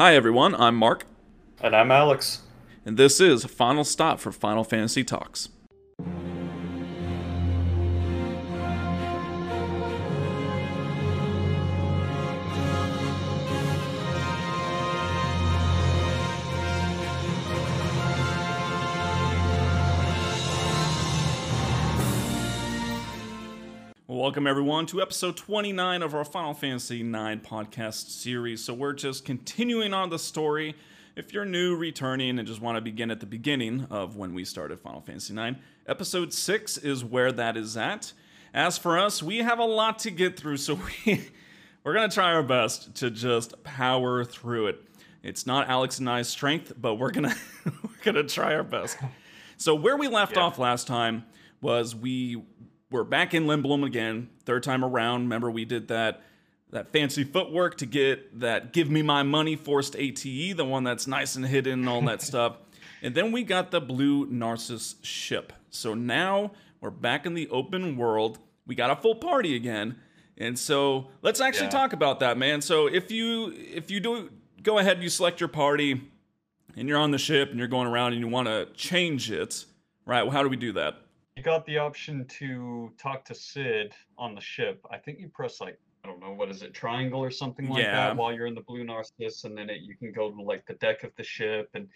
Hi, everyone. I'm Mark, And I'm Alex. and this is Final Stop for Final Fantasy Talks. Welcome, everyone, to episode 29 of our Final Fantasy IX podcast series. So, we're just continuing on the story. If you're new, returning, and just want to begin at the beginning of when we started Final Fantasy IX, episode 6 is where that is at. As for us, we have a lot to get through, so we, we're going to try our best to just power through it. It's not Alex and I's strength, but we're going to we're going to try our best. So, where we left Yeah. off last time was we we're back in Lindblum again, third time around. Remember, we did that that fancy footwork to get that "Give Me My Money" forced ATE, the one that's nice and hidden and all that stuff. And then we got the blue Narcissus ship. So now we're back in the open world. We got a full party again, and so let's actually Yeah. talk about that, man. So if you if you do go ahead, you select your party, and you're on the ship and you're going around and you want to change it, right? Well, how do we do that? You got the option to talk to Sid on the ship. I think you press like I don't know what is it, triangle or something like Yeah. that while you're in the blue Narcissus, and then it, you can go to like the deck of the ship and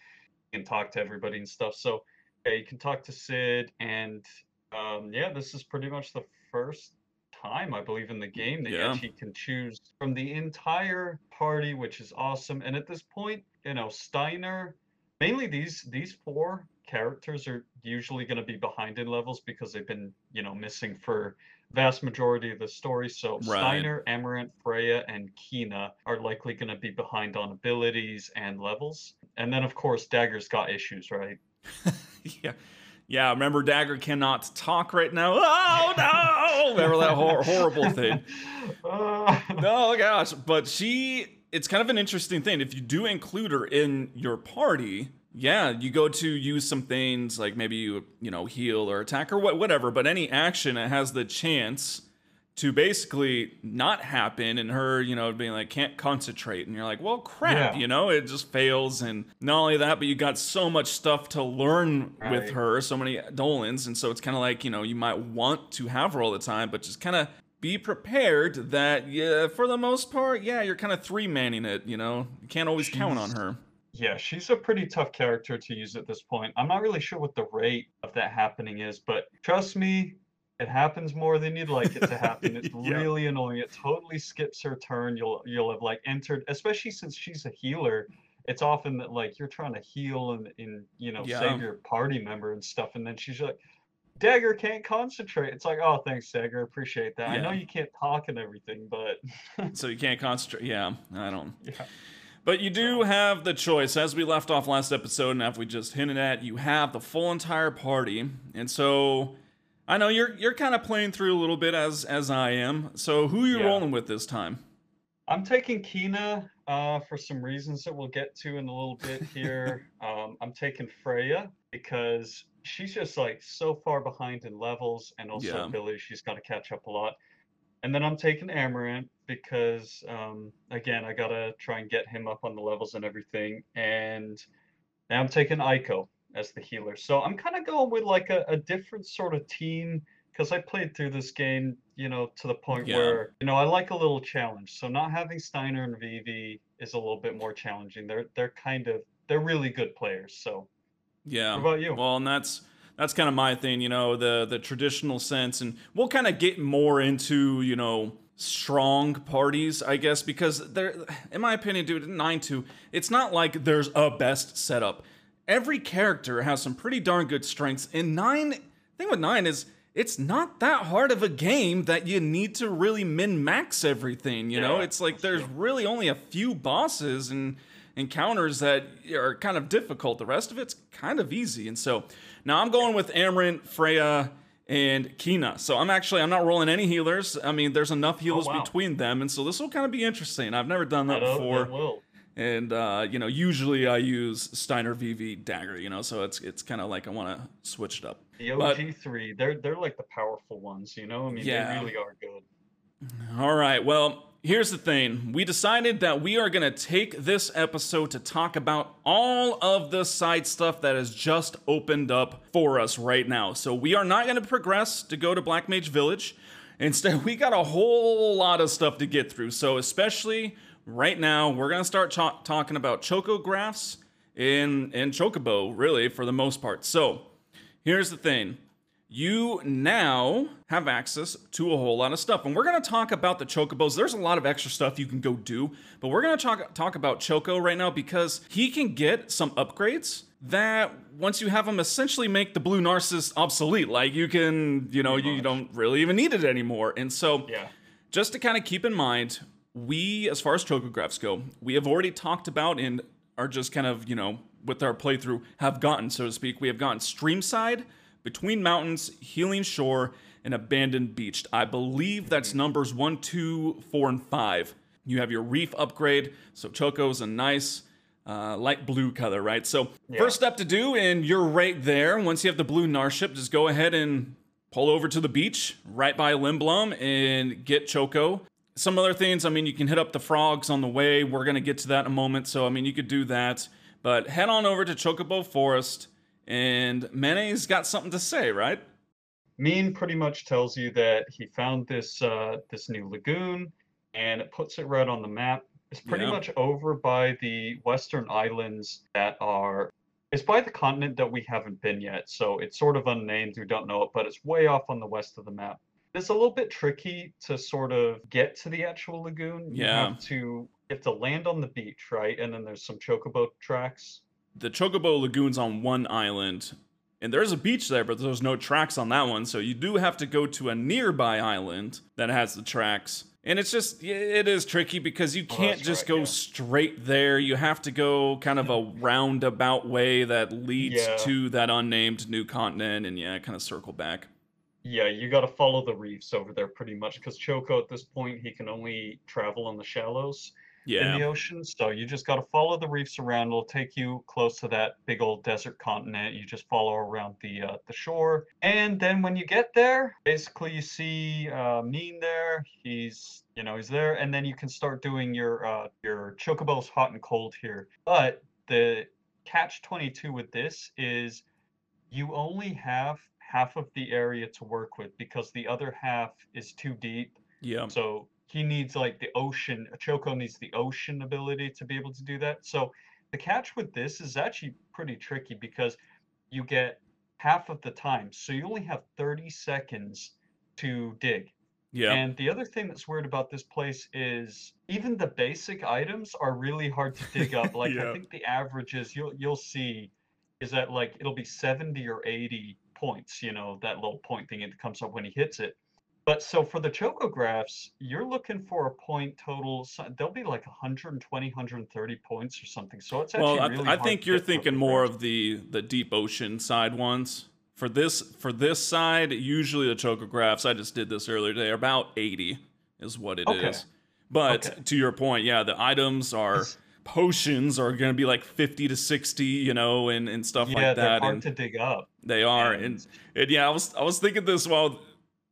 you can talk to everybody and stuff. So yeah, you can talk to Sid, and um, yeah, this is pretty much the first time I believe in the game that you Yeah. can choose from the entire party, which is awesome. And at this point, you know, Steiner, mainly these these four characters are usually going to be behind in levels because they've been, you know, missing for vast majority of the story. So Right. Steiner, Amarant, Freya, and Quina are likely going to be behind on abilities and levels. And then of course Dagger's got issues, right? yeah. Yeah, remember Dagger cannot talk right now. Oh no! Remember that hor- horrible thing. Oh gosh, but she it's kind of an interesting thing. If you do include her in your party, yeah, you go to use some things like maybe you, you know, heal or attack or what whatever, but any action it has the chance to basically not happen and her, you know, being like can't concentrate and you're like, "Well, crap," Yeah. you know, it just fails and not only that, but you got so much stuff to learn with her, so many Dolans, and so it's kind of like, you know, you might want to have her all the time, but just kind of be prepared that yeah, for the most part, yeah, you're kind of three manning it, you know. You can't always count on her. Yeah, she's a pretty tough character to use at this point. I'm not really sure what the rate of that happening is, but trust me, it happens more than you'd like it to happen. It's Yeah. really annoying. It totally skips her turn. You'll you'll have like entered, especially since she's a healer. It's often that like you're trying to heal and, and you know Yeah. save your party member and stuff, and then she's like, Dagger can't concentrate. It's like, oh, thanks, Dagger. Appreciate that. I know you can't talk and everything, but So you can't concentrate. Yeah, I don't. yeah. But you do have the choice, as we left off last episode, and as we just hinted at, you have the full entire party, and so I know you're you're kind of playing through a little bit as as I am. So who are you Yeah. rolling with this time? I'm taking Quina uh, for some reasons that we'll get to in a little bit here. um, I'm taking Freya because she's just like so far behind in levels and also Yeah. ability. She's got to catch up a lot. And then I'm taking Amarant because, um, again, I got to try and get him up on the levels and everything. And now I'm taking Eiko as the healer. So I'm kind of going with like a, a different sort of team because I played through this game, you know, to the point Yeah. where you know I like a little challenge. So not having Steiner and Vivi is a little bit more challenging. They're they're kind of they're really good players. So Yeah. what about you? Well, and that's that's kind of my thing, you know, the the traditional sense, and we'll kind of get more into, you know, strong parties, I guess, because there, in my opinion, dude, nine two, it's not like there's a best setup. Every character has some pretty darn good strengths. And nine, thing with nine is it's not that hard of a game that you need to really min max everything. You know, it's like there's really only a few bosses and encounters that are kind of difficult. The rest of it's kind of easy. And so now I'm going with Amarant, Freya, and Quina. So I'm actually I'm not rolling any healers. I mean, there's enough healers wow. between them, and so this will kind of be interesting. I've never done that that before. And uh, you know, usually I use Steiner Vivi Dagger. You know, so it's it's kind of like I want to switch it up. The OG three, they're they're like the powerful ones, you know. I mean, Yeah. they really are good. All right. Well, here's the thing we decided that we are going to take this episode to talk about all of the side stuff that has just opened up for us right now. So we are not going to progress to go to Black Mage Village. Instead, we got a whole lot of stuff to get through. So, especially right now, we're going to start ta- talking about chocographs in, in Chocobo, really, for the most part. So, here's the thing you now have access to a whole lot of stuff. And we're going to talk about the chocobos. There's a lot of extra stuff you can go do, but we're going to talk talk about Choco right now because he can get some upgrades that once you have them essentially make the blue narcissus obsolete. Like you can, you know, you don't really even need it anymore. And so Yeah. just to kind of keep in mind, we, as far as chocographs go, we have already talked about and are just kind of, you know, with our playthrough, have gotten, so to speak, we have gotten Streamside, Between Mountains, Healing Shore, and Abandoned Beach. I believe that's numbers one, two, four, and five. You have your reef upgrade, so Choco's a nice uh, light blue color, right? So, first step to do, and you're right there. Once you have the blue Narship, just go ahead and pull over to the beach right by Lindblum and get Choco. Some other things, I mean, you can hit up the frogs on the way. We're going to get to that in a moment. So, I mean, you could do that. But head on over to Chocobo Forest, and Mene's got something to say, right? Mene pretty much tells you that he found this uh, this new lagoon, and it puts it right on the map. It's pretty Yeah. much over by the western islands that are. It's by the continent that we haven't been yet, so it's sort of unnamed. We don't know it, but it's way off on the west of the map. It's a little bit tricky to sort of get to the actual lagoon. You Yeah. have to you have to land on the beach, right? And then there's some chocobo tracks. The Chocobo Lagoon's on one island, and there's a beach there, but there's no tracks on that one. So you do have to go to a nearby island that has the tracks. And it's just, it is tricky because you oh, can't that's just right, go yeah. straight there. You have to go kind of a roundabout way that leads Yeah. to that unnamed new continent and, yeah, kind of circle back. Yeah, you got to follow the reefs over there pretty much because Choco at this point he can only travel on the shallows in the ocean. So you just got to follow the reefs around. It'll take you close to that big old desert continent. You just follow around the uh, the shore, and then when you get there, basically you see uh, Mene there. He's you know he's there, and then you can start doing your uh, your chocobos hot and cold here. But the catch twenty two with this is you only have half of the area to work with because the other half is too deep. Yeah. So he needs like the ocean. Choco needs the ocean ability to be able to do that. So the catch with this is actually pretty tricky because you get half of the time. So you only have 30 seconds to dig. Yeah. And the other thing that's weird about this place is even the basic items are really hard to dig up. Like Yeah. I think the average is you'll you'll see is that like it'll be 70 or 80 points, you know, that little point thing it comes up when he hits it. But so for the chocographs, you're looking for a point total. so- They'll be like 120, 130 points or something. So it's actually Well, I, really I think you're thinking more of the the deep ocean side ones. For this for this side, usually the chocographs, I just did this earlier today, are about 80 is what it is. Okay. But Okay. to your point, yeah, the items are potions are going to be like 50 to 60, you know, and, and stuff yeah, like they're that. hard And to dig up. they are. And, and- and yeah, I was I was thinking this while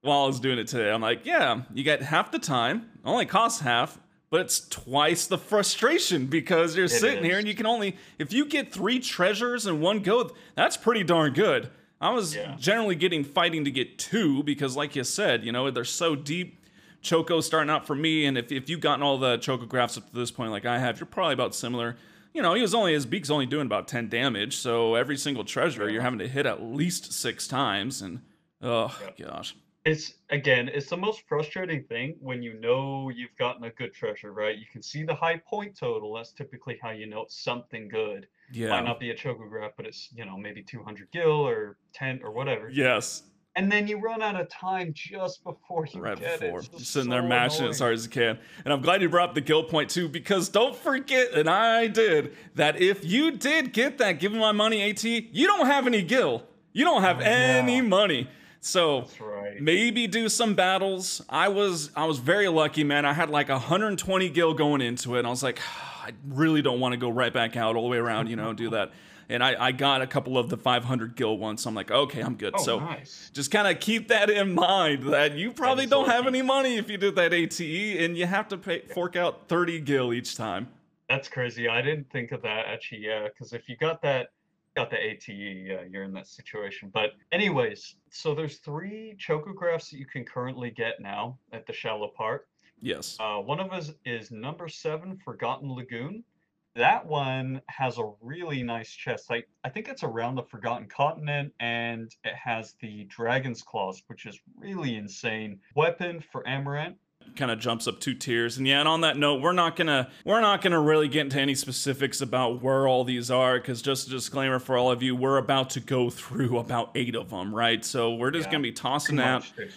while I was doing it today. I'm like, yeah, you get half the time, only costs half, but it's twice the frustration because you're sitting here and you can only if you get three treasures in one go, that's pretty darn good. I was Yeah. generally getting fighting to get two because, like you said, you know they're so deep. Choco starting out for me, and if, if you've gotten all the chocographs up to this point, like I have, you're probably about similar. You know, he was only his beak's only doing about ten damage, so every single treasure you're having to hit at least six times, and oh gosh, It's again, it's the most frustrating thing when you know you've gotten a good treasure, right? You can see the high point total. That's typically how you know it's something good. Yeah. Might not be a chocograph, but it's you know maybe 200 gil or 10 or whatever. yes, And then you run out of time just before you right get before it. It's sitting there so mashing annoying. as hard as you can. And I'm glad you brought up the guild point too, because don't forget, and I did that. If you did get that, give me my money, At, you don't have any gil. You don't have Oh, any yeah. money. So right. maybe do some battles. I was I was very lucky, man. I had like 120 gil going into it, and I was like, ah, I really don't want to go right back out all the way around, you know, do that. And I, I got a couple of the 500 gil ones. So I'm like, okay, I'm good. Oh, so nice. just kind of keep that in mind that you probably is don't have any money if you did that ATE and you have to pay, fork out 30 gil each time. That's crazy. I didn't think of that actually. Yeah, because if you got that, got the ATE, yeah, you're in that situation. But anyways, so there's three chocographs that you can currently get now at the shallow part. Yes. Uh, one of us is number seven, Forgotten Lagoon. That one has a really nice chest. I, I think it's around the Forgotten Continent, and it has the Dragon's Claws, which is really insane. Weapon for Amarant. Kind of jumps up two tiers. And yeah and on that note we're not gonna we're not gonna really get into any specifics about where all these are because just a disclaimer for all of you we're about to go through about eight of them right? So we're just Yeah, gonna be tossing out to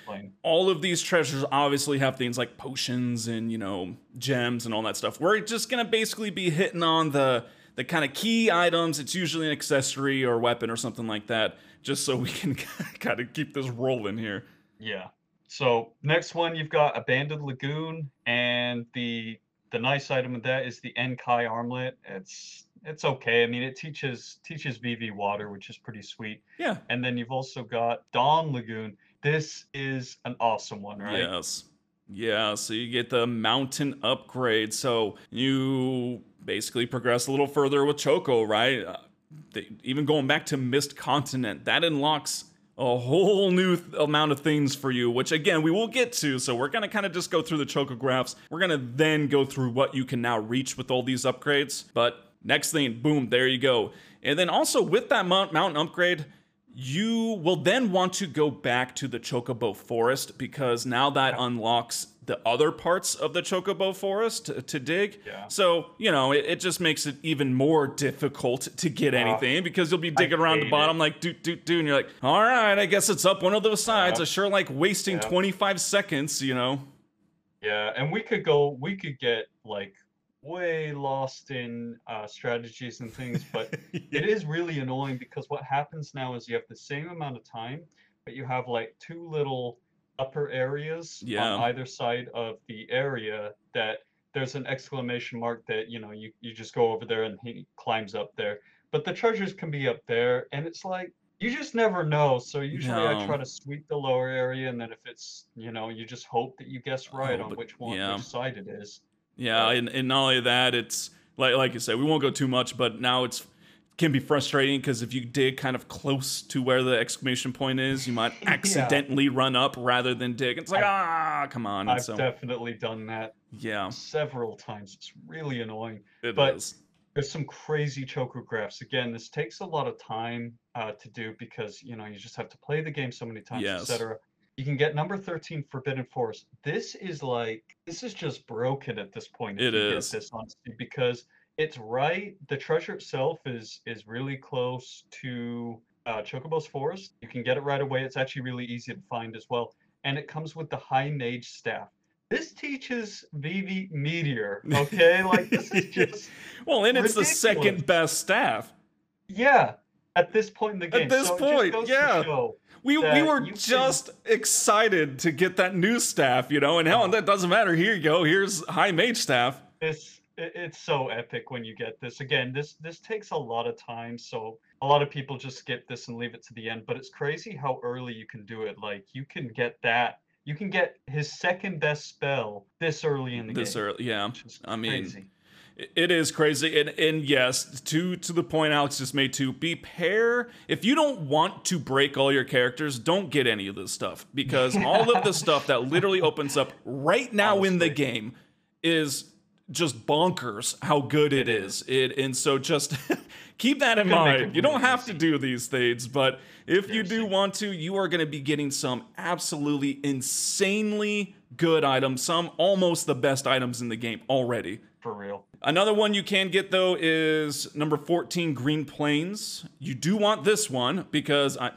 all of these treasures. Obviously have things like potions and you know gems and all that stuff. We're just gonna basically be hitting on the the kind of key items. It's usually an accessory or weapon or something like that just so we can kind of keep this rolling here. Yeah. So next one you've got Abandoned Lagoon, and the the nice item of that is the Enkai armlet. It's it's okay. I mean, it teaches teaches Vivi water, which is pretty sweet. yeah And then you've also got Dawn Lagoon. This is an awesome one, right? Yes. Yeah, so you get the mountain upgrade. So you basically progress a little further with Choco, right? Uh, they, even going back to Mist Continent, that unlocks a whole new th- amount of things for you, which again, we will get to. So we're going to kind of just go through the chocographs. We're going to then go through what you can now reach with all these upgrades. But next thing, boom, there you go. And then also with that mount- mountain upgrade, you will then want to go back to the Chocobo Forest because now that unlocks the other parts of the Chocobo Forest to, to dig. Yeah. So, you know, it, it just makes it even more difficult to get anything because you'll be digging around the bottom it. like do do do and you're like, "All right, I guess it's up one of those sides." Yeah. I sure like wasting Yeah. 25 seconds, you know. Yeah, and we could go, we could get like way lost in uh, strategies and things, but it is really annoying because what happens now is you have the same amount of time, but you have like two little upper areas Yeah. on either side of the area that there's an exclamation mark that you know you, you just go over there and he climbs up there. But the treasures can be up there, and it's like you just never know. So usually I try to sweep the lower area, and then if it's you know you just hope that you guess right Oh, on which one yeah. which side it is. Yeah, and, and not only that, it's like like you said, we won't go too much, but now it's can be frustrating because if you dig kind of close to where the exclamation point is, you might Yeah. accidentally run up rather than dig. It's like ah, come on. I've so definitely done that yeah, several times. It's really annoying. it is. but- There's some crazy chocographs. Again, this takes a lot of time uh, to do because you know you just have to play the game so many times, Yes. etc. You can get number 13 Forbidden Forest. This is like this is just broken at this point. if It you get this honestly because it's right. The treasure itself is is really close to uh, Chocobo's Forest. You can get it right away. It's actually really easy to find as well, and it comes with the High Mage staff. This teaches Vivi Meteor. Okay, like this is just well, and it's the second best staff. yeah. At this point in the game, At this so point, yeah. We we were you can- just excited to get that new staff, you know, and hell, Oh. that doesn't matter. Here you go. Here's high mage staff. this it's so epic when you get this again this this takes a lot of time so a lot of people just skip this and leave it to the end but it's crazy how early you can do it like you can get that you can get his second best spell this early in the This game this early, yeah. I mean, crazy. It is crazy, and and yes, to to the point Alex just made too. Be pair if you don't want to break all your characters, don't get any of this stuff because all of the stuff that literally opens up right now in the game is just bonkers how good it is. It and so just keep that in mind. You don't have to do these things, but if you do want to, you are going to be getting some absolutely insanely good items, some almost the best items in the game already. for real Another one you can get though is number 14 Green Plains. You do want this one because I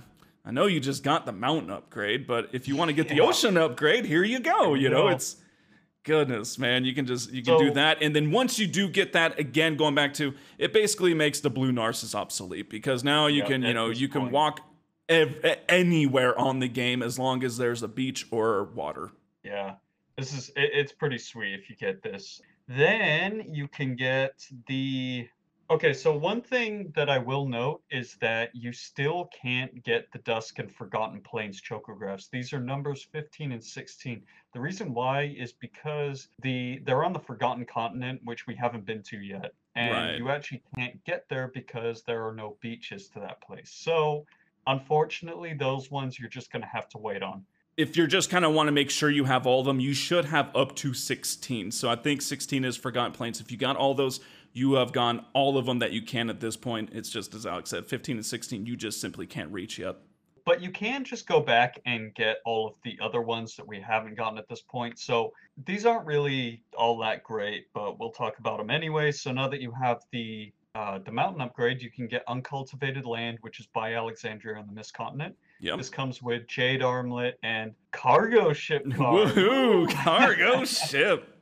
I know you just got the mountain upgrade, but if you want to get the Yeah. ocean upgrade, here you go. You know, it's goodness, man. You can just you can do that and then once you do get that again going back to it basically makes the blue narcissus obsolete because now you Yeah, can, you know, you can point. walk ev- anywhere on the game as long as there's a beach or water. yeah this is it, it's pretty sweet if you get this Then you can get the. Okay, so one thing that I will note is that you still can't get the Dusk and Forgotten Plains chocographs. These are numbers 15 and 16. The reason why is because the they're on the Forgotten Continent, which we haven't been to yet, and Right. you actually can't get there because there are no beaches to that place. So, unfortunately, those ones you're just going to have to wait on. If you're just kind of want to make sure you have all of them, you should have up to 16. So I think 16 is Forgotten Plains. If you got all those, you have gone all of them that you can at this point. It's just as Alex said, 15 and 16, you just simply can't reach yet. But you can just go back and get all of the other ones that we haven't gotten at this point. So these aren't really all that great, but we'll talk about them anyway. So now that you have the uh, the mountain upgrade, you can get uncultivated land, which is by Alexandria on the Mist Continent. Yep. This comes with Jade Armlet and cargo ship. Woohoo! Cargo ship.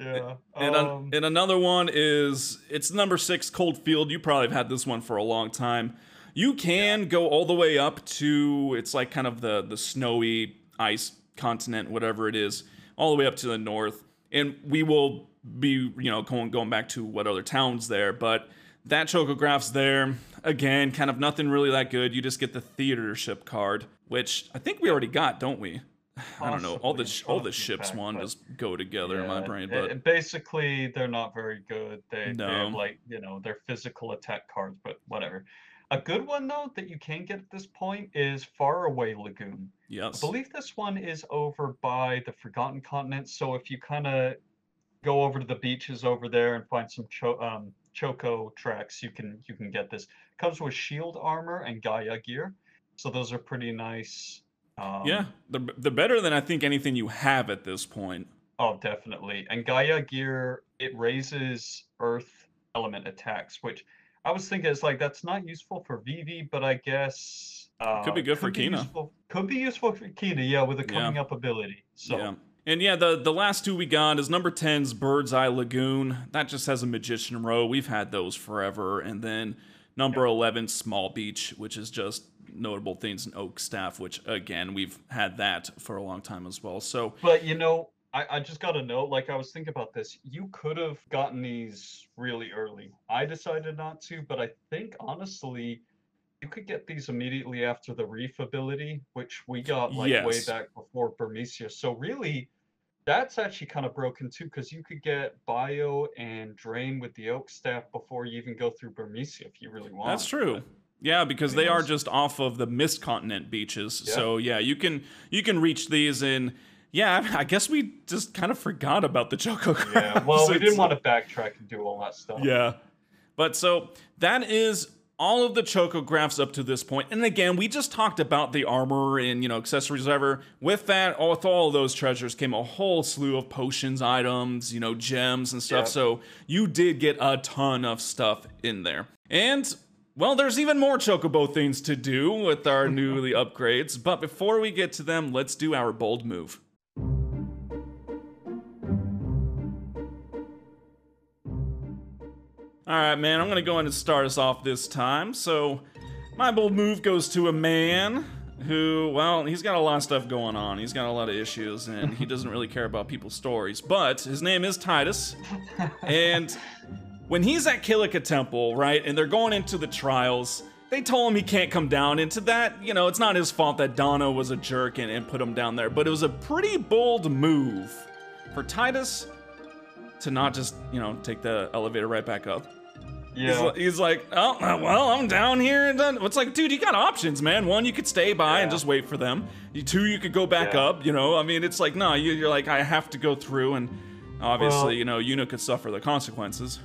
Yeah. And, an- um, and another one is it's number six, Cold Field. You probably have had this one for a long time. You can go all the way up to it's like kind of the the snowy ice continent, whatever it is, all the way up to the north. And we will be, you know, going going back to what other towns there, but that chocograph's there. Again, kind of nothing really that good. You just get the theater ship card, which I think we already got, don't we? I don't know. All the sh- all the ships back, one just go together in my brain, but basically they're not very good. They, they have like you know they're physical attack cards, but whatever. A good one though that you can get at this point is Faraway Lagoon. Yes, I believe this one is over by the Forgotten Continent. So if you kind of go over to the beaches over there and find some cho- um, choco tracks, you can you can get this. Comes with shield armor and Gaia gear, so those are pretty nice. Um, Yeah, they're, they're better than I think anything you have at this point. Oh, definitely. And Gaia gear, it raises earth element attacks, which I was thinking it's like that's not useful for Vivi, but I guess uh, Could be good for Quina. useful- could be useful for Quina, yeah, with a Yeah. coming up ability. So Yeah. And yeah, the, the last two we got is number 10's Bird's Eye Lagoon. That just has a Magician Robe. We've had those forever. And then number 11, Small Beach, which is just notable things in Oak Staff, which again, we've had that for a long time as well. So But you know, I, I just got to know, like I was thinking about this, you could have gotten these really early. I decided not to, but I think honestly, you could get these immediately after the reef ability, which we got like way back before Burmecia. So really, that's actually kind of broken too, because you could get bio and drain with the oak staff before you even go through Burmecia if you really want. That's true. Yeah, because they are just off of the Mist Continent beaches. Yeah. So yeah, you can you can reach these and yeah, I guess we just kind of forgot about the Choco. Yeah, well, we didn't want to backtrack and do all that stuff. Yeah. But so that is all of the chocographs up to this point. And again, we just talked about the armor and, you know, accessories, whatever. With that, all- with all of those treasures came a whole slew of potions, items, you know, gems and stuff. Yeah. So you did get a ton of stuff in there. And well, there's even more chocobo things to do with our newly upgrades. But before we get to them, let's do our bold move. All right, man, I'm to go in and start us off this time. So, my bold move goes to a man who, well, he's got a lot of stuff going on. He's got a lot of issues, and he doesn't really care about people's stories. But his name is Tidus. And when he's at Kilika Temple, right, and they're going into the trials, they told him he can't come down into that. You know, it's not his fault that Dona was a jerk and, and put him down there, but it was a pretty bold move for Tidus to not just, you know, take the elevator right back up. He's, Yeah. li- he's like, oh, uh, well, I'm down here. And then it's like, dude, you got options, man. One, you could stay by and just wait for them. You, two, you could go back Yeah. up. You know, I mean, it's like, no, you, you're like, I have to go through. And obviously, Well- you know, Yuna could suffer the consequences.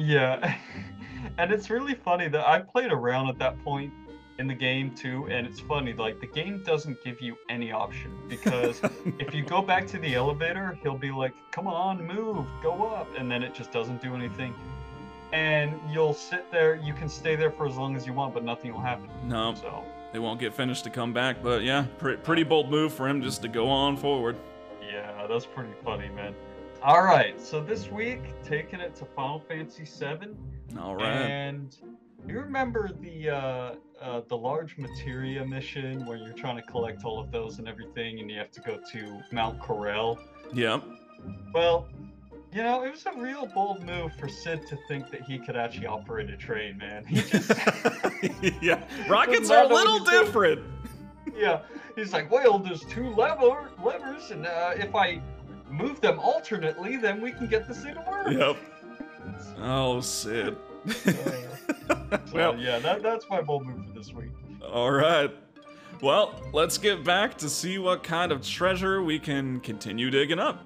Yeah. and it's really funny that I played around at that point in the game too, and it's funny, like the game doesn't give you any option because if you go back to the elevator, he'll be like, Come on, move, go up, and then it just doesn't do anything. And you'll sit there, you can stay there for as long as you want, but nothing will happen. no, So they won't get finished to come back. But yeah, pre- pretty bold move for him just to go on forward. yeah, that's pretty funny, man. Alright, so this week, taking it to Final Fantasy VII. All right. And you remember the uh, uh, the large materia mission where you're trying to collect all of those and everything, and you have to go to Mount Corel. Yep. Well, You know, it was a real bold move for Sid to think that he could actually operate a train, man. He just, yeah, rockets are a little different. yeah, he's like, well, there's two lever levers, and uh, if I move them alternately, then we can get this thing to work. Yep. Oh, Sid. Uh, well, yeah, that, that's my bold move for this week. All right. Well, let's get back to see what kind of treasure we can continue digging up.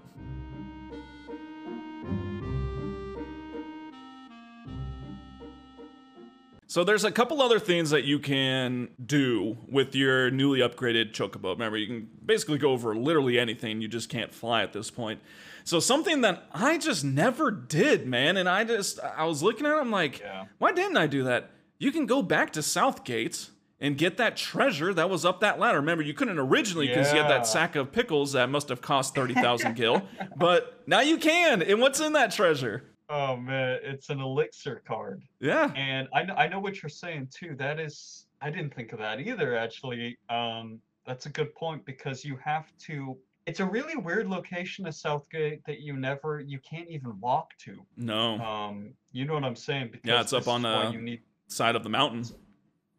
So there's a couple other things that you can do with your newly upgraded Chocobo. Remember, you can basically go over literally anything. You just can't fly at this point. So something that I just never did, man, and I just I was looking at it, I'm like, Yeah. why didn't I do that? You can go back to Southgate and get that treasure that was up that ladder. Remember, you couldn't originally because you had that sack of pickles that must have cost 30,000 gil. But now you can. And what's in that treasure? Oh man, it's an elixir card. Yeah. And I know, I know what you're saying too. That is, I didn't think of that either. Actually, um, that's a good point because you have to. It's a really weird location of Southgate that you never, you can't even walk to. No. Um, you know what I'm saying? Because Yeah, it's up on, the need. Side of the mountain.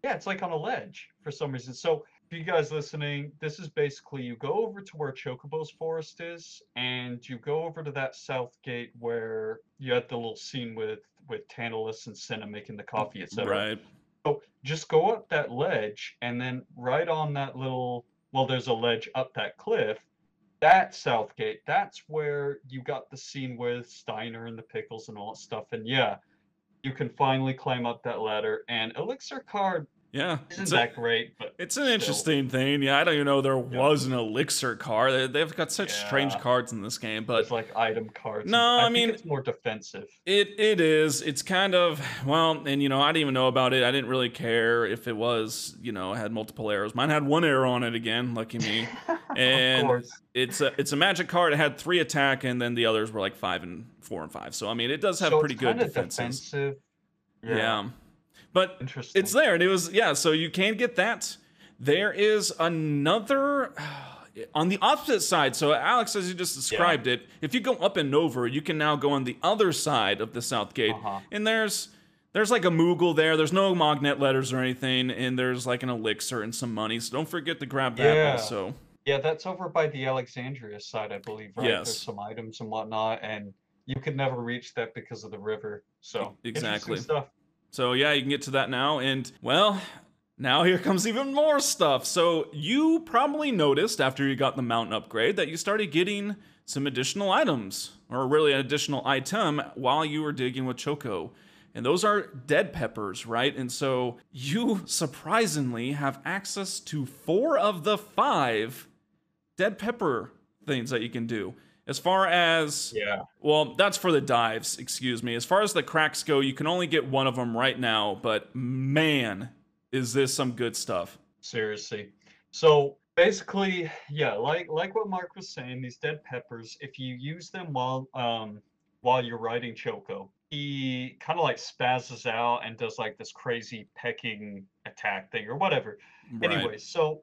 Yeah, it's like on a ledge for some reason. So, you guys listening, this is basically you go over to where Chocobo's forest is, and you go over to that south gate where you had the little scene with with Tantalus and Cinna making the coffee, etc. Right. So just go up that ledge, and then right on that little well, there's a ledge up that cliff. That south gate, that's where you got the scene with Steiner and the pickles and all that stuff. And yeah, you can finally climb up that ladder. And Elixir card Yeah. isn't It's, a- that great, but it's an still. interesting thing. Yeah, I don't even know there Yeah. was an elixir card. They- They've got such strange cards in this game, but It's like item cards. No, I think mean- it's more defensive. It it is. It's kind of well, and you know, I didn't even know about it. I didn't really care if it was, you know, had multiple arrows. Mine had one arrow on it again, lucky me. And of course. It's a it's a magic card. It had three attack, and then the others were like five and four and five. So I mean, it does have So pretty good defenses. defensive. Yeah. But Interesting. it's there, and it was yeah. So you can get that. There is another. On the opposite side, so Alex, as you just described it, if you go up and over, you can now go on the other side of the south gate, Uh-huh. and there's there's like a Moogle there. There's no magnet letters or anything, and there's like an elixir and some money. So don't forget to grab that Yeah. also. Yeah, that's over by the Alexandria side, I believe, right? Yes. There's some items and whatnot, and you could never reach that because of the river. So Exactly. stuff. So yeah, you can get to that now, and well, now here comes even more stuff. So you probably noticed after you got the mountain upgrade that you started getting some additional items, or really an additional item while you were digging with Choco. And those are dead peppers, right? And so you surprisingly have access to four of the five dead pepper things that you can do. As far as Yeah. well, that's for the dives, excuse me. As far as the cracks go, you can only get one of them right now, but man, is this some good stuff. Seriously. So basically, yeah, like like what Mark was saying, these dead peppers, if you use them while um while you're riding Choco, he kind of like spazzes out and does like this crazy pecking attack thing or whatever. Right. Anyway, so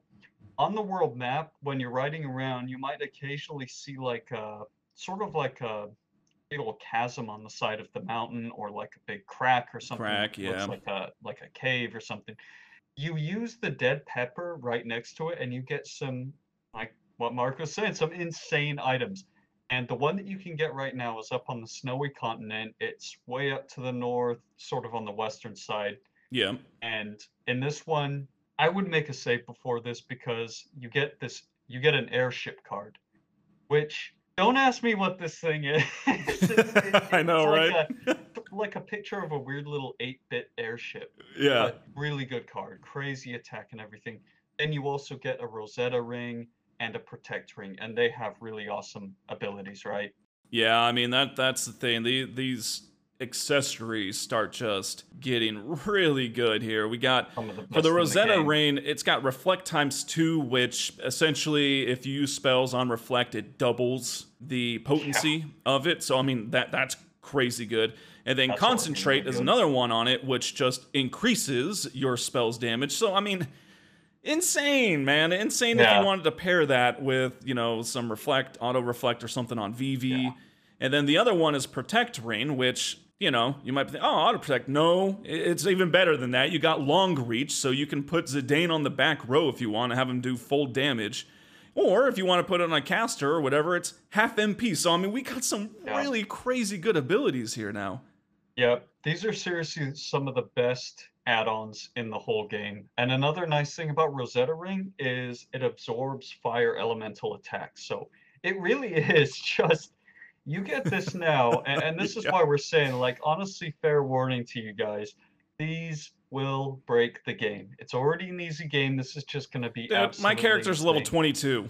on the world map, when you're riding around, you might occasionally see like a sort of like a little chasm on the side of the mountain, or like a big crack or something. Crack, that looks. Like a like a cave or something. You use the dead pepper right next to it, and you get some like what Mark was saying, some insane items. And the one that you can get right now is up on the snowy continent. It's way up to the north, sort of on the western side. Yeah. And in this one, I would make a save before this because you get this you get an airship card, which don't ask me what this thing is. It's- it's- I know, right? Like a, like a picture of a weird little 8-bit airship. Yeah. Really good card, crazy attack and everything. And you also get a Rosetta ring and a Protect ring, and they have really awesome abilities, right? Yeah, I mean that that's the thing. The, these accessories start just getting really good here. We got the For the Rosetta game. Rain, it's got Reflect times two, which essentially, if you use spells on Reflect, it doubles the potency of it. So I mean that that's crazy good. And then That's Concentrate is another one on it, which just increases your spell's damage. So I mean, insane, man, insane if you wanted to pair that with you know some Reflect, Auto Reflect, or something on Vivi. Yeah. And then the other one is Protect Ring, which you know, you might think, oh, auto protect. No, it's even better than that. You got long reach, so you can put Zidane on the back row if you want to have him do full damage. Or if you want to put it on a caster or whatever, it's half MP. So, I mean, we got some yeah. really crazy good abilities here now. Yeah, these are seriously some of the best add-ons in the whole game. And another nice thing about Rosetta Ring is it absorbs fire elemental attacks. So it really is just you get this now, and, and this is yeah. why we're saying, like, honestly, fair warning to you guys, these will break the game. It's already an easy game. This is just going to be. Dude, my character's insane. level twenty-two.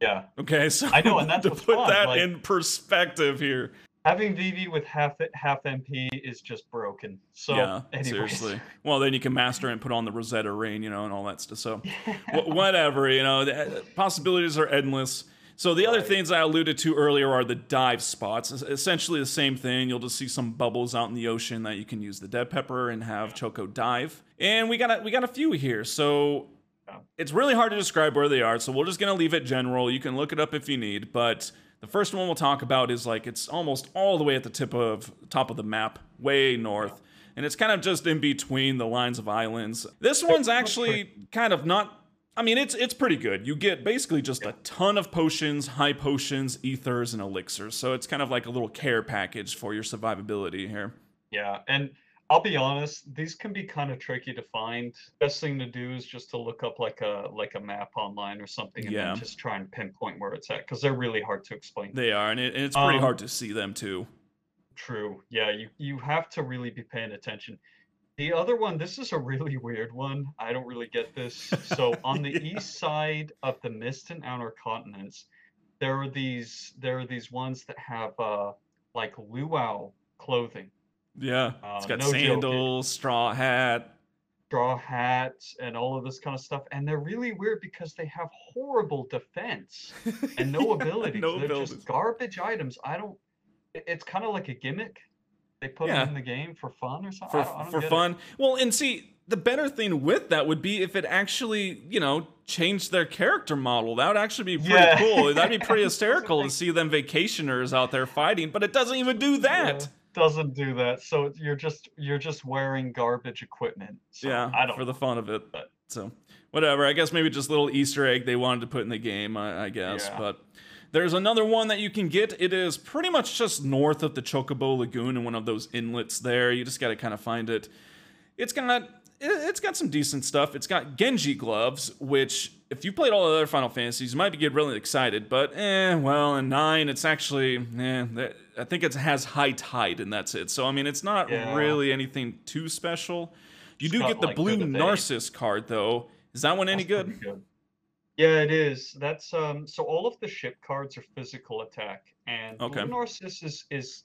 Yeah. Okay, so I know, and that's to put fun. that like, in perspective here having Vivi with half half MP is just broken. So yeah, anyways. seriously. Well, then you can master and put on the Rosetta Ring, you know, and all that stuff. So whatever, you know, the uh, possibilities are endless. So the other things I alluded to earlier are the dive spots. Essentially the same thing. You'll just see some bubbles out in the ocean that you can use the dead pepper and have Choco dive. And we got a, we got a few here. So it's really hard to describe where they are. So we're just gonna leave it general. You can look it up if you need, but the first one we'll talk about is like it's almost all the way at the tip of top of the map, way north. And it's kind of just in between the lines of islands. This one's actually kind of not I mean, it's it's pretty good. You get basically just a ton of potions, high potions, ethers, and elixirs. So it's kind of like a little care package for your survivability here. Yeah, and I'll be honest, these can be kind of tricky to find. Best thing to do is just to look up like a like a map online or something, and yeah. then just try and pinpoint where it's at because they're really hard to explain. They are, and, it, and it's pretty um, hard to see them too. True. Yeah, you you have to really be paying attention. The other one, this is a really weird one. I don't really get this. So on the yeah. east side of the Mist and Outer Continents, there are these there are these ones that have uh like luau clothing yeah, it's got no sandals, straw hat, straw hats, and all of this kind of stuff. And they're really weird because they have horrible defense and no abilities. No they're abilities. just garbage items. I don't. It's kind of like a gimmick. They put yeah. them in the game for fun or something. For, I don't, I don't for fun. It. Well, and see, the better thing with that would be if it actually, you know, changed their character model. That would actually be pretty yeah. cool. That'd be pretty hysterical to see them vacationers out there fighting, but it doesn't even do that. Yeah doesn't do that. So you're just you're just wearing garbage equipment. So yeah, I don't for the fun of it. But. So whatever. I guess maybe just a little Easter egg they wanted to put in the game. I, I guess, yeah. but. There's another one that you can get. It is pretty much just north of the Chocobo Lagoon in one of those inlets there. You just got to kind of find it. It's got it's got some decent stuff. It's got Genji gloves, which if you played all the other Final Fantasies, you might get really excited. But eh, well, in nine, it's actually eh, I think it has high tide, and that's it. So I mean, it's not yeah. really anything too special. You it's do get the like blue Narcissus card though. Is that one that's any good? good? Yeah, it is. That's um. So all of the ship cards are physical attack, and okay. blue Narcissus is, is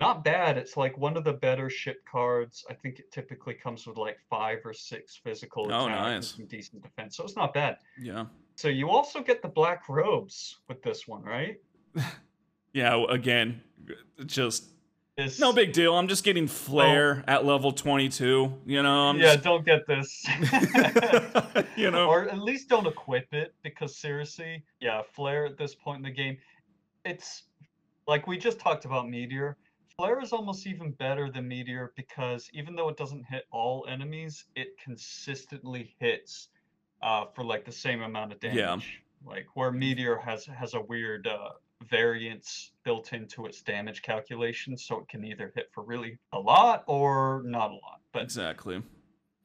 not bad. It's like one of the better ship cards. I think it typically comes with like five or six physical oh, nice. and decent defense. So it's not bad. Yeah. So you also get the black robes with this one, right? yeah, again, just it's, no big deal. I'm just getting flare oh, at level 22. You know, I'm yeah, just... don't get this. you know, or at least don't equip it because seriously, yeah, flare at this point in the game, it's like we just talked about meteor Flare is almost even better than Meteor because even though it doesn't hit all enemies, it consistently hits uh, for like the same amount of damage. Yeah. Like where Meteor has has a weird uh, variance built into its damage calculation, so it can either hit for really a lot or not a lot. But exactly.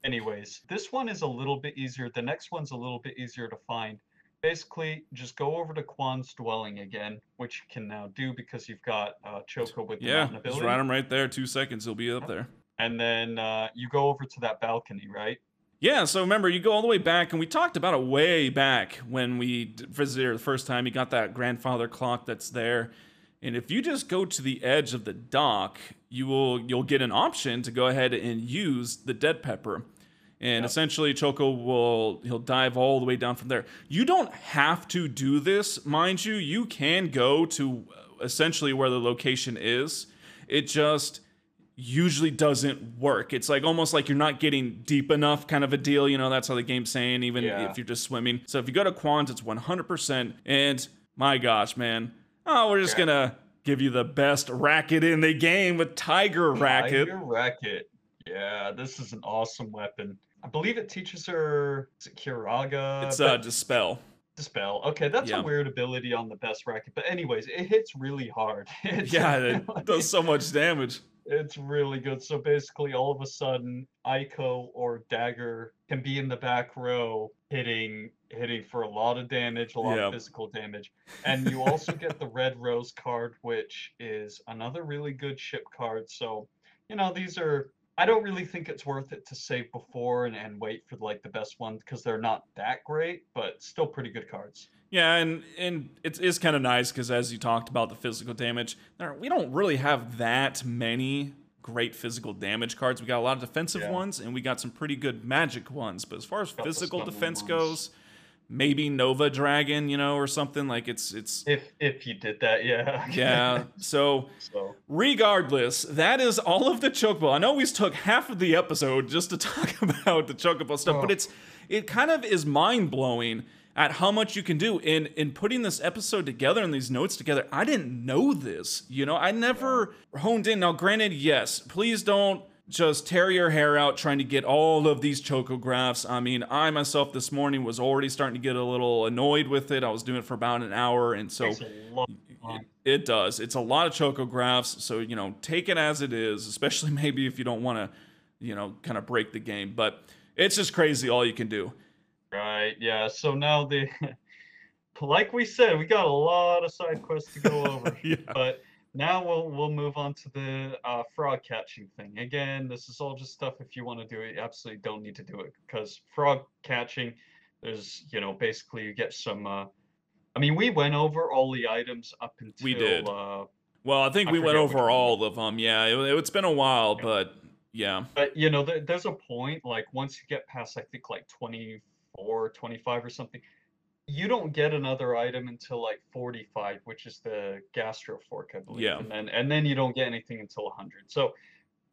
Anyways, this one is a little bit easier. The next one's a little bit easier to find basically just go over to Quan's dwelling again, which you can now do because you've got uh, Choco with the yeah, just ride him right there. Two seconds, he'll be up there. And then uh, you go over to that balcony, right? Yeah, so remember, you go all the way back, and we talked about it way back when we visited her the first time. You got that grandfather clock that's there, and if you just go to the edge of the dock, you will you'll get an option to go ahead and use the dead pepper and yep. essentially Choco will he'll dive all the way down from there. You don't have to do this, mind you. You can go to uh, essentially where the location is. It just usually doesn't work. It's like almost like you're not getting deep enough kind of a deal, you know, that's how the game's saying even yeah. if you're just swimming. So if you go to Quan's it's 100% and my gosh, man. Oh, we're just yeah. going to give you the best racket in the game with Tiger Racket. Tiger Racket. Yeah, this is an awesome weapon. I believe it teaches her is it Curaga? It's uh dispel. Dispel. Okay, that's Yeah. a weird ability on the best racket. But anyways, it hits really hard. Yeah, it does so much damage. It's really good. So basically, all of a sudden, Eiko or Dagger can be in the back row, hitting hitting for a lot of damage, a lot Yeah. of physical damage, and you also get the Red Rose card, which is another really good ship card. So, you know, these are. I don't really think it's worth it to save before and, and wait for like the best ones because they're not that great, but still pretty good cards. Yeah, and and it is kind of nice because as you talked about the physical damage, there, we don't really have that many great physical damage cards. We got a lot of defensive Yeah. ones, and we got some pretty good magic ones. But as far as Got physical defense ones. goes, maybe Nova Dragon, you know, or something like it's it's If if you did that, yeah. yeah. So so regardless, that is all of the chocobo. I know we took half of the episode just to talk about the chocobo stuff, but Oh. it's it kind of is mind blowing at how much you can do in in putting this episode together and these notes together. I didn't know this. You know, I never honed in. Now, granted, yes, please don't just tear your hair out trying to get all of these chocographs. I mean, I myself this morning was already starting to get a little annoyed with it. I was doing it for about an hour, and so takes a lot of time. it does. It's a lot of chocographs, so you know, take it as it is, especially maybe if you don't want to, you know, kind of break the game. But it's just crazy all you can do. Right, yeah. So now the like we said, we got a lot of side quests to go over. yeah. But now we'll we'll move on to the uh, frog catching thing. Again, this is all just stuff if you want to do it, you absolutely don't need to do it because frog catching there's, you know, basically you get some uh I mean, we went over all the items up until We did. uh Well, I think I we went over all of them. Yeah, it, it's been a while, Yeah. but yeah, But you know, there, there's a point like once you get past I think like 24, 25 or something, you don't get another item until like 45, which is the gastro fork, I believe. Yeah. And then and then you don't get anything until 100. So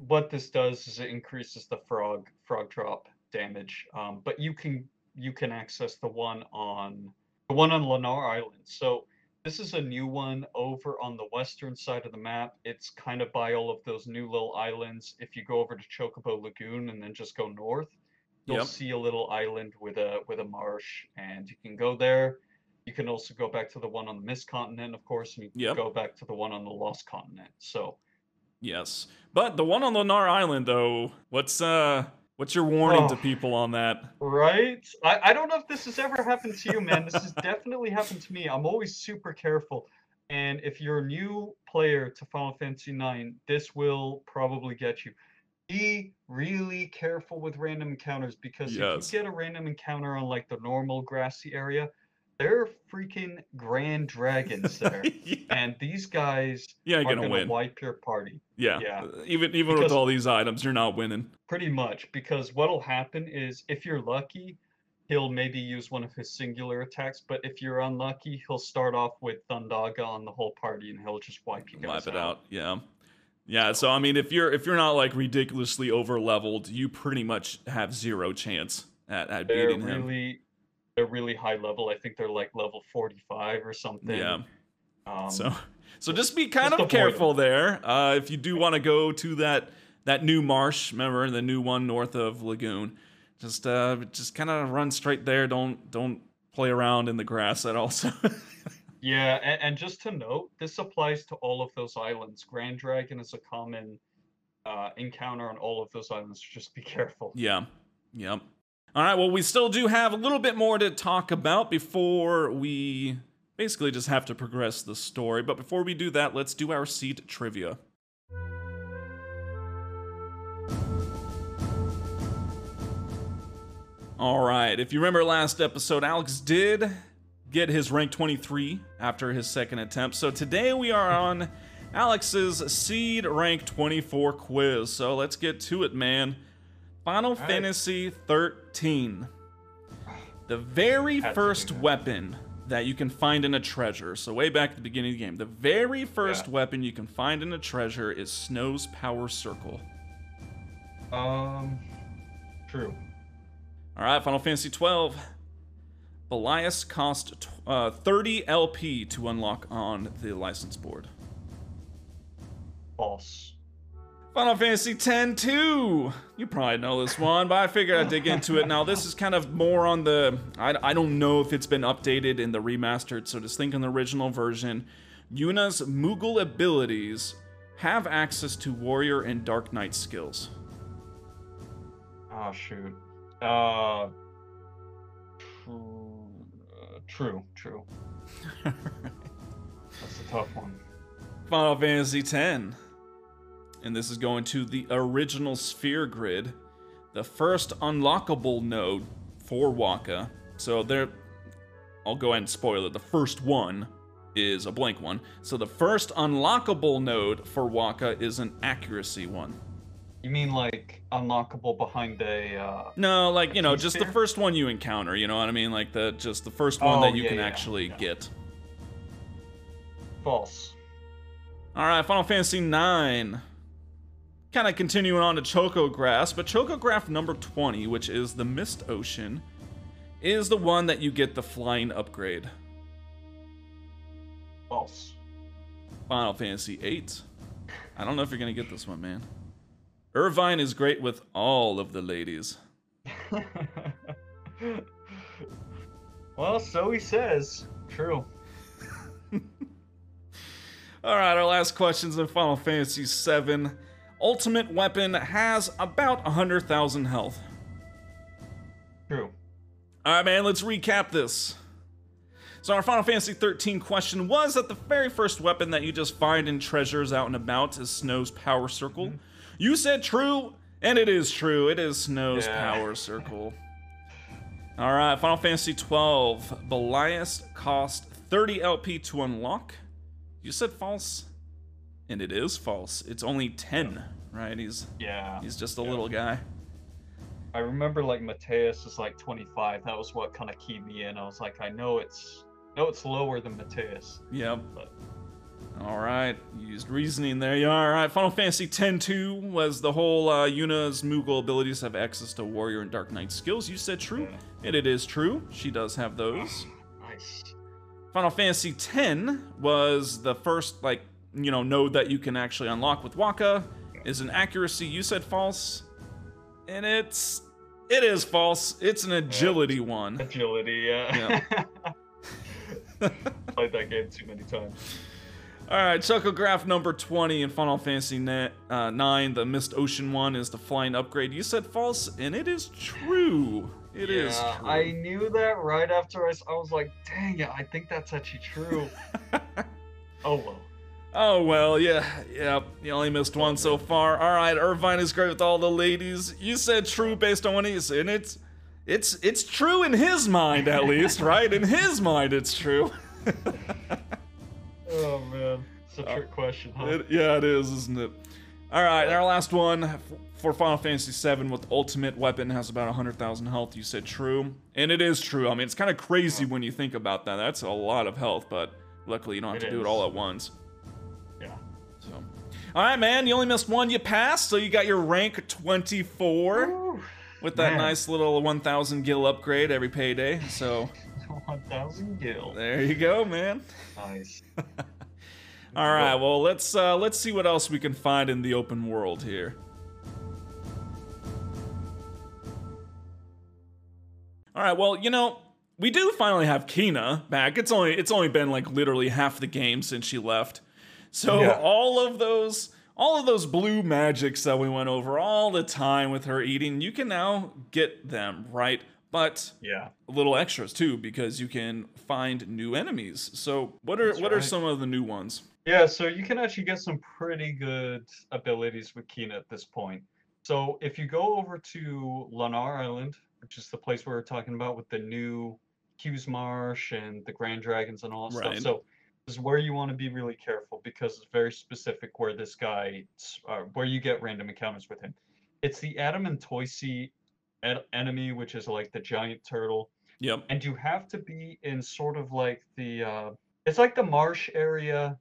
what this does is it increases the frog frog drop damage. Um, but you can you can access the one on the one on Lennar Island. So this is a new one over on the western side of the map. It's kind of by all of those new little islands. If you go over to Chocobo Lagoon and then just go north, you'll Yep. see a little island with a with a marsh, and you can go there. You can also go back to the one on the Mist Continent, of course, and you can Yep. go back to the one on the Lost Continent. So yes. But the one on the Lunar Island, though, what's uh, what's your warning to Oh. people on that? Right? I, I don't know if this has ever happened to you, man. This has definitely happened to me. I'm always super careful. And if you're a new player to Final Fantasy IX, this will probably get you. Be really careful with random encounters because Yes. if you get a random encounter on like the normal grassy area, they're freaking grand dragons there. yeah, and these guys ain't are gonna gonna win. wipe your party. Yeah. yeah. Even even with all these items, you're not winning. Pretty much, because what'll happen is if you're lucky, he'll maybe use one of his singular attacks, but if you're unlucky, he'll start off with Thundaga on the whole party and he'll just wipe you guys wipe it out. Yeah. Yeah, so I mean if you're if you're not like ridiculously over leveled, you pretty much have zero chance at, at They're beating him. really they're really high level. I think they're like level 45 or something. Yeah. Um, So so just be kind just of careful there. Uh, if you do want to go to that that new marsh, remember the new one north of Lagoon, just uh just kind of run straight there. Don't don't play around in the grass at all. So Yeah, and, and just to note, this applies to all of those islands. Grand Dragon is a common uh, encounter on all of those islands. Just be careful. Yeah. Yep. All right. Well, we still do have a little bit more to talk about before we basically just have to progress the story. But before we do that, let's do our seed trivia. All right. If you remember last episode, Alex did get his rank 23 after his second attempt. So today we are on Alex's seed rank 24 quiz. So let's get to it, man. Final right. Fantasy 13. The very do first weapon that you can find in a treasure. So way back at the beginning of the game, the very first Yeah. weapon you can find in a treasure is Snow's Power Circle. Um, true. All right, Final Fantasy 12. Belias cost uh, 30 LP to unlock on the license board. False. Final Fantasy X 2. You probably know this one, but I figured I'd dig into it. Now, this is kind of more on the. I, I don't know if it's been updated in the remastered, so just think in the original version. Yuna's Moogle abilities have access to Warrior and Dark Knight skills. Oh, shoot. Uh. True. True. True. That's a tough one. Final Fantasy X. And this is going to the original sphere grid, the first unlockable node for Wakka. So there, I'll go ahead and spoil it. The first one is a blank one. So the first unlockable node for Wakka is an accuracy one. You mean like unlockable behind a? Uh, No, like you know, just the first one you encounter. You know what I mean? Like the just the first one Oh, that you yeah, can yeah, actually yeah. get. false. All right, Final Fantasy Nine. Kind of continuing on to Chocographs, but Choco Graph number 20, which is the Mist Ocean, is the one that you get the flying upgrade. False. Final Fantasy VIII. I don't know if you're going to get this one, man. Irvine is great with all of the ladies. well, so he says. True. All right, our last questions in Final Fantasy VII. Ultimate Weapon has about 100,000 health. True. All right, man, let's recap this. So, our Final Fantasy 13 question was that the very first weapon that you just find in treasures out and about is Snow's Power Circle. Mm-hmm. You said true, and it is true. It is Snow's Yeah. Power Circle. All right, Final Fantasy 12. Belias cost 30 LP to unlock. You said false, and it is false. It's only 10, right? He's Yeah. he's just a Yeah. little guy. I remember like Mateus is like 25. That was what kind of keyed me in. I was like, I know it's no, it's lower than Mateus. Yep. But All right, used reasoning there. Yeah, all right. Final Fantasy X-2 was the whole uh, Yuna's Moogle abilities have access to Warrior and Dark Knight skills. You said true, Yeah. and it is true. She does have those. nice. Final Fantasy X was the first, like, you know, node that you can actually unlock with Wakka. Is an accuracy. You said false, and it's it is false. It's an agility one. Agility. Yeah. Played that game too many times. All right, Chocograph number 20 in Final Fantasy Net, uh, 9, the Mist Ocean one, is the flying upgrade. You said false, and it is true. It is yeah, true. I knew that right after I, I was like, dang it, I think that's actually true. oh well. Oh, well, yeah, yeah, you only missed one so far. All right, Irvine is great with all the ladies. You said true based on what he's and it's it's it's true in his mind at least, right? In his mind it's true. It's a trick question, huh? It- yeah, it is, isn't it? All right, and our last one for Final Fantasy VII with Ultimate Weapon has about 100,000 health. You said true, and it is true. I mean, it's kind of crazy when you think about that. That's a lot of health, but luckily you don't have It to do it all at once. yeah. So, all right, man, you only missed one. You passed, so you got your rank 24 Woo, with that man. nice little 1,000 gil upgrade every payday. So 1,000 gil. there you go, man. Nice. All right, well let's uh, let's see what else we can find in the open world here. All right, well you know we do finally have Quina back. It's only it's only been like literally half the game since she left, so Yeah. all of those all of those blue magics that we went over all the time with her eating, you can now get them right. But Yeah. little extras too because you can find new enemies. So what are That's what are some of the new ones? Yeah, so you can actually get some pretty good abilities with Quina at this point. So if you go over to Lunar Island, which is the place we were talking about with the new Qu's Marsh and the Grand Dragons and all that Right. stuff. So this is where you want to be really careful because it's very specific where this guy, uh, where you get random encounters with him. It's the Adamantoise en- enemy, which is like the giant turtle Yep. and you have to be in sort of like the uh it's like the marsh area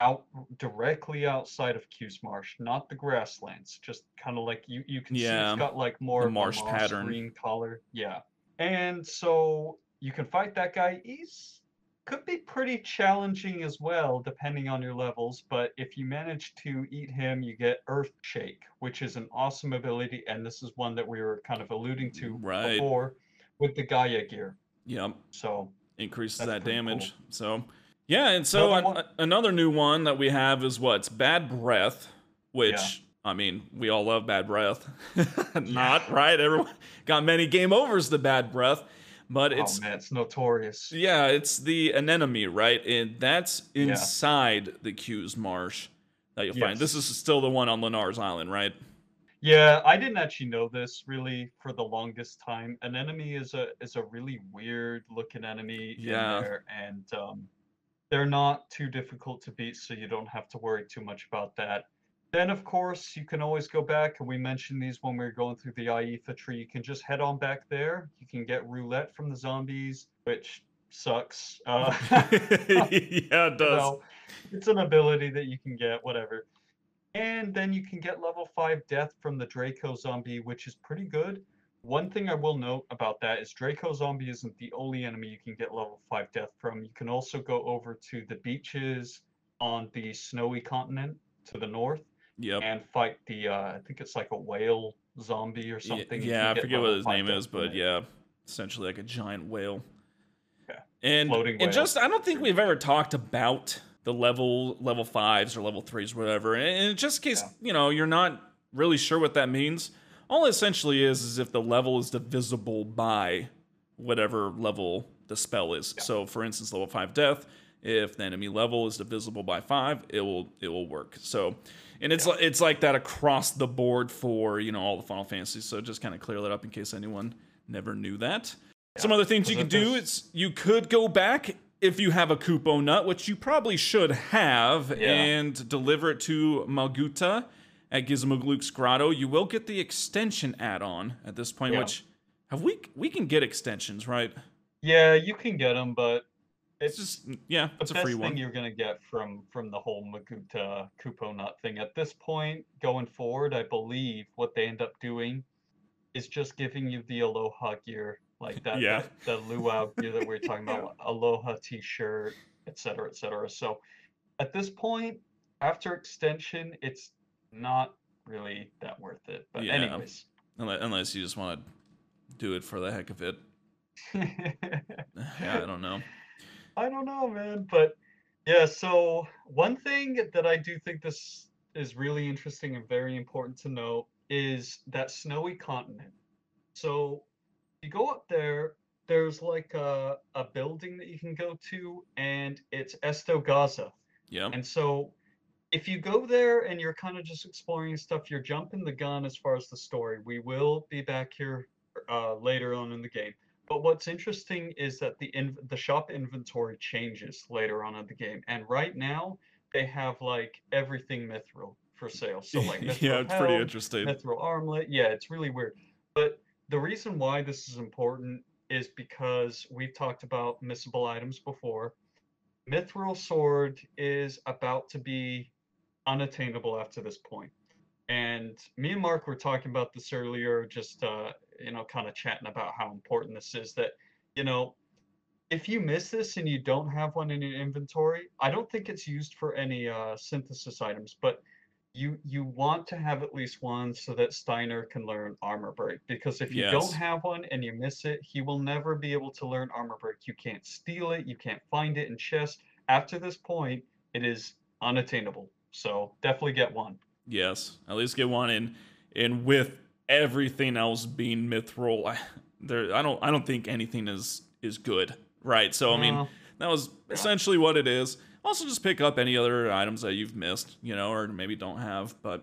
out directly outside of Qu's Marsh, not the grasslands. Just kind of like you you can see it's got like more the marsh pattern. green color. Yeah. And so you can fight that guy. He's could be pretty challenging as well, depending on your levels. But if you manage to eat him, you get Earth Shake, which is an awesome ability, and this is one that we were kind of alluding to Right. before with the Gaia gear. Yep. So increases that damage. So, yeah, and so Another another new one that we have is what's bad breath, which Yeah. I mean, we all love bad breath. Not right. Everyone got many game overs to bad breath, but it's oh man, it's notorious. yeah, it's the anemone, right? And that's Yeah. inside the Qu's marsh that you'll find. This is still the one on Lenar's Island, right? Yeah, I didn't actually know this really for the longest time. An enemy is a is a really weird looking enemy Yeah. in there, and um, they're not too difficult to beat, so you don't have to worry too much about that. Then, of course, you can always go back, and we mentioned these when we were going through the Iifa tree. You can just head on back there. You can get roulette from the zombies, which sucks. Uh, yeah, it does. know, it's an ability that you can get, whatever. And then you can get level 5 death from the Draco zombie, which is pretty good. One thing I will note about that is Draco zombie isn't the only enemy you can get level 5 death from. You can also go over to the beaches on the snowy continent to the north Yep. and fight the, uh, I think it's like a whale zombie or something. You Yeah, I forget what his name is, but yeah, essentially like a giant whale. Yeah, And floating and whale. just I don't think we've ever talked about the level level fives or level threes, whatever. And, and just in case Yeah. you know you're not really sure what that means, all it essentially is is if the level is divisible by whatever level the spell is. Yeah. So, for instance, level five death. If the enemy level is divisible by five, it will it will work. So, and it's Yeah. like it's like that across the board for you know all the Final Fantasies. So just kind of clear that up in case anyone never knew that. Some other things you can do is you could go back if you have a Kupo nut, which you probably should have, Yeah. and deliver it to Moguta at Gizamaluke's Grotto. You will get the extension add-on at this point, Yeah. which have we we can get extensions, right? Yeah, you can get them, but It's it's just yeah, it's a free thing one. you're gonna get from from the whole Moguta Kupo nut thing. At this point, going forward, I believe what they end up doing is just giving you the Aloha gear, like that, Yeah. that the luau gear that we are talking about, Aloha T-shirt, etc., etc. So, at this point, after extension, it's not really that worth it. But Yeah. anyways. Unless, unless you just want to do it for the heck of it. Yeah, I don't know. I don't know, man, but yeah, so one thing that I do think this is really interesting and very important to know is that snowy continent. So you go up there, there's like a, a building that you can go to, and it's Esto Gaza. Yeah. And so if you go there and you're kind of just exploring stuff, you're jumping the gun as far as the story. We will be back here uh, later on in the game. But what's interesting is that the in, the shop inventory changes later on in the game, and right now they have like everything mithril for sale. So like mithril yeah, it's pretty interesting. mithril armlet. Yeah, it's really weird. But the reason why this is important is because we've talked about missable items before. Mithril sword is about to be unattainable after this point. And me and Mark were talking about this earlier, just uh, you know, kind of chatting about how important this is. That you know, if you miss this and you don't have one in your inventory, I don't think it's used for any uh, synthesis items, but you you want to have at least one so that Steiner can learn armor break. Because if you Yes. don't have one and you miss it, he will never be able to learn armor break. You can't steal it, you can't find it in chest. After this point, it is unattainable. So definitely get one. Yes, at least get one in. And with everything else being mithril, I, there I don't I don't think anything is is good, right? So I mean, Uh, that was essentially what it is. Also, just pick up any other items that you've missed, you know, or maybe don't have. But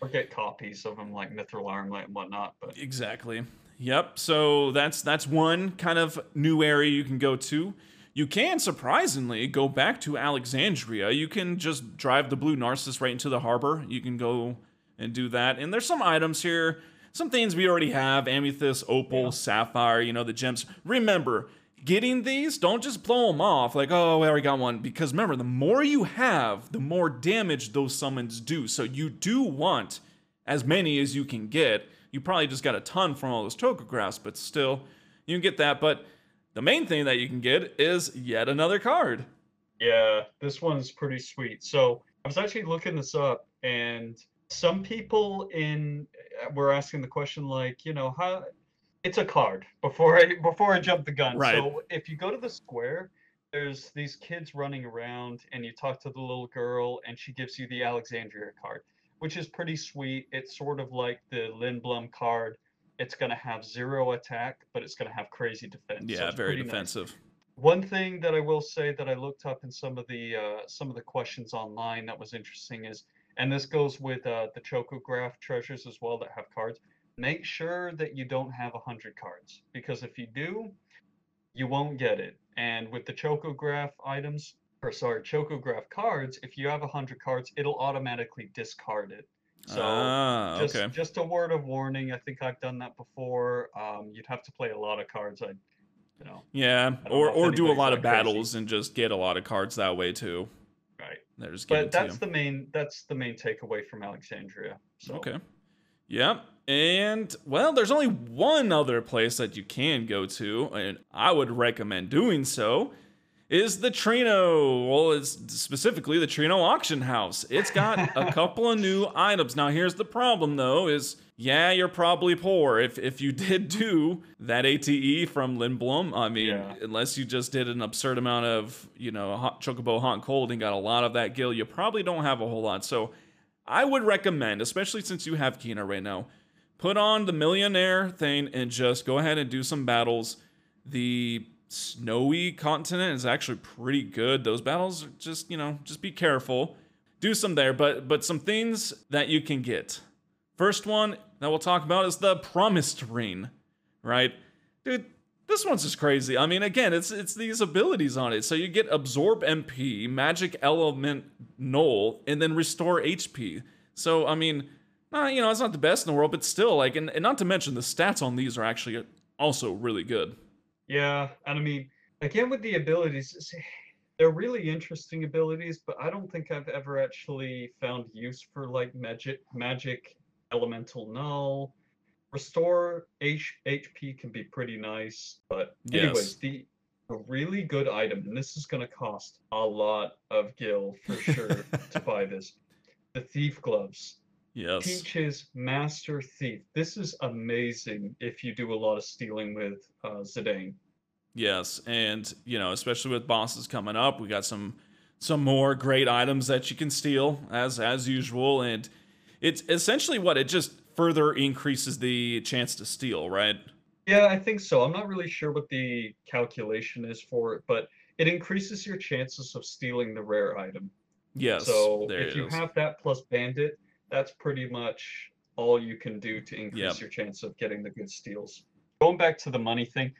or get copies of them like Mithril Armlet and whatnot. But exactly, yep. So that's that's one kind of new area you can go to. You can surprisingly go back to Alexandria. You can just drive the Blue Narcissus right into the harbor. You can go and do that. And there's some items here, some things we already have amethyst, opal, Yeah. sapphire, you know, the gems. Remember, getting these, don't just blow them off like, oh, I already got one. Because remember, the more you have, the more damage those summons do. So you do want as many as you can get. You probably just got a ton from all those chocographs, but still, you can get that. But the main thing that you can get is yet another card. Yeah, this one's pretty sweet. So I was actually looking this up, and some people in uh, were asking the question like, you know, how it's a card before I before I jump the gun. Right. So if you go to the square, there's these kids running around, and you talk to the little girl, and she gives you the Alexandria card, which is pretty sweet. It's sort of like the Lindblum card. It's gonna have zero attack, but it's gonna have crazy defense. Yeah, it's very pretty nice. defensive. One thing that I will say that I looked up in some of the uh, some of the questions online that was interesting is, and this goes with uh, the Chocograph treasures as well that have cards. Make sure that you don't have a hundred cards because if you do, you won't get it. And with the Chocograph items, or sorry, Chocograph cards, if you have a hundred cards, it'll automatically discard it. So ah, just okay. just a word of warning. I think I've done that before. Um, you'd have to play a lot of cards. I, you know, Yeah, or know or do a lot of crazy. battles and just get a lot of cards that way too. right. They're just But it to you. that's the main that's the main takeaway from Alexandria. So Okay. Yep. And well, there's only one other place that you can go to, and I would recommend doing so. Is the Treno? Well, it's specifically the Treno Auction House. It's got a couple of new items. Now, here's the problem, though: is yeah, you're probably poor if if you did do that ATE from Lindblum. I mean, Yeah. unless you just did an absurd amount of you know hot chocobo hot and cold and got a lot of that gil, you probably don't have a whole lot. So. I would recommend, especially since you have Quina right now, put on the millionaire thing and just go ahead and do some battles. The snowy continent is actually pretty good. Those battles just, you know, just be careful. Do some there, but but some things that you can get. First one that we'll talk about is the Promist Ring, right? Dude, this one's just crazy. I mean, again, it's it's these abilities on it. So you get absorb MP, magic element null, and then restore HP. So I mean, you know, it's not the best in the world, but still, like, and, and not to mention the stats on these are actually also really good. Yeah, and I mean, again with the abilities, they're really interesting abilities, but I don't think I've ever actually found use for like magic magic elemental null. Restore H- HP can be pretty nice, but anyways, Yes. the a really good item, and this is going to cost a lot of gil for sure to buy this. The thief gloves. Yes. Peach's Master Thief. This is amazing if you do a lot of stealing with uh, Zidane. Yes, and you know, especially with bosses coming up, we got some some more great items that you can steal as as usual, and it's essentially what it just further increases the chance to steal, right? Yeah, I think so. I'm not really sure what the calculation is for it, but it increases your chances of stealing the rare item. Yes. so if you is. have that plus Bandit, that's pretty much all you can do to increase Yep. your chance of getting the good steals. Going back to the money thing,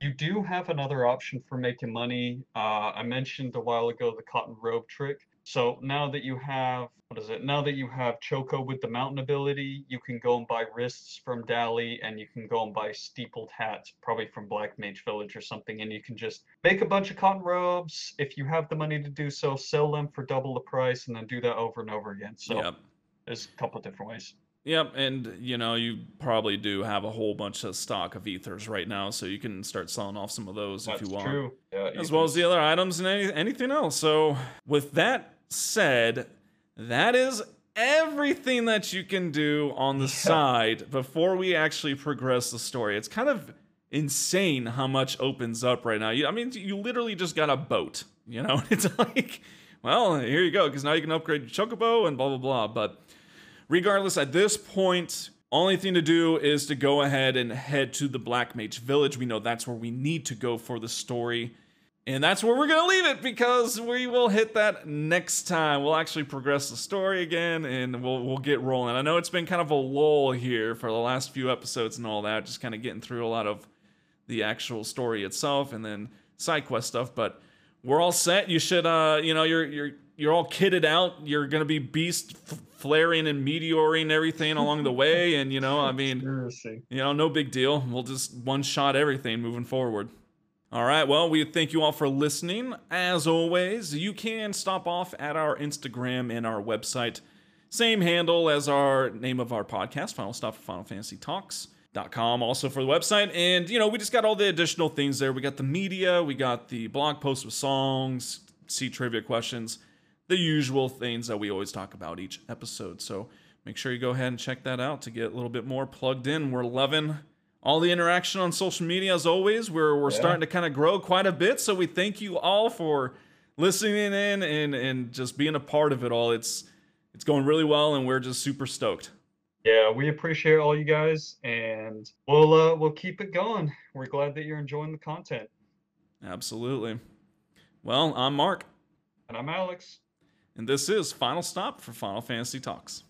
you do have another option for making money. Uh, I mentioned a while ago the cotton robe trick. So now that you have what is it? Now that you have Choco with the mountain ability, you can go and buy wrists from Dali, and you can go and buy steepled hats, probably from Black Mage Village or something, and you can just make a bunch of cotton robes. If you have the money to do so, sell them for double the price, and then do that over and over again. So Yep. There's a couple of different ways. Yep, and you know, you probably do have a whole bunch of stock of ethers right now, so you can start selling off some of those That's if you want. true. Yeah, as well as the other items and any, anything else. So, with that said, that is everything that you can do on the Yeah. side before we actually progress the story. It's kind of insane how much opens up right now. You, I mean, you literally just got a boat, you know? It's like, well, here you go, because now you can upgrade your chocobo and blah, blah, blah. But regardless, at this point, only thing to do is to go ahead and head to the Black Mage Village. We know that's where we need to go for the story. And that's where we're going to leave it because we will hit that next time. We'll actually progress the story again and we'll, we'll get rolling. I know it's been kind of a lull here for the last few episodes and all that, just kind of getting through a lot of the actual story itself and then side quest stuff, but we're all set. You should, uh, you know, you're, you're, you're all kitted out. You're going to be beast f- flaring and meteoring everything along the way. And, you know, I mean, Seriously. you know, no big deal. We'll just one shot everything moving forward. All right. Well, we thank you all for listening. As always, you can stop off at our Instagram and our website. Same handle as our name of our podcast, Final Stop for Final Fantasy Talks. Dot Com also for the website and you know we just got all the additional things there we got the media we got the blog post with songs see trivia questions the usual things that we always talk about each episode so make sure you go ahead and check that out to get a little bit more plugged in we're loving all the interaction on social media as always we're, we're Yeah. starting to kind of grow quite a bit so we thank you all for listening in and and just being a part of it all it's it's going really well and we're just super stoked Yeah, we appreciate all you guys, and we'll uh, we'll keep it going. We're glad that you're enjoying the content. absolutely well i'm mark And I'm Alex. And this is Final Stop for Final Fantasy Talks.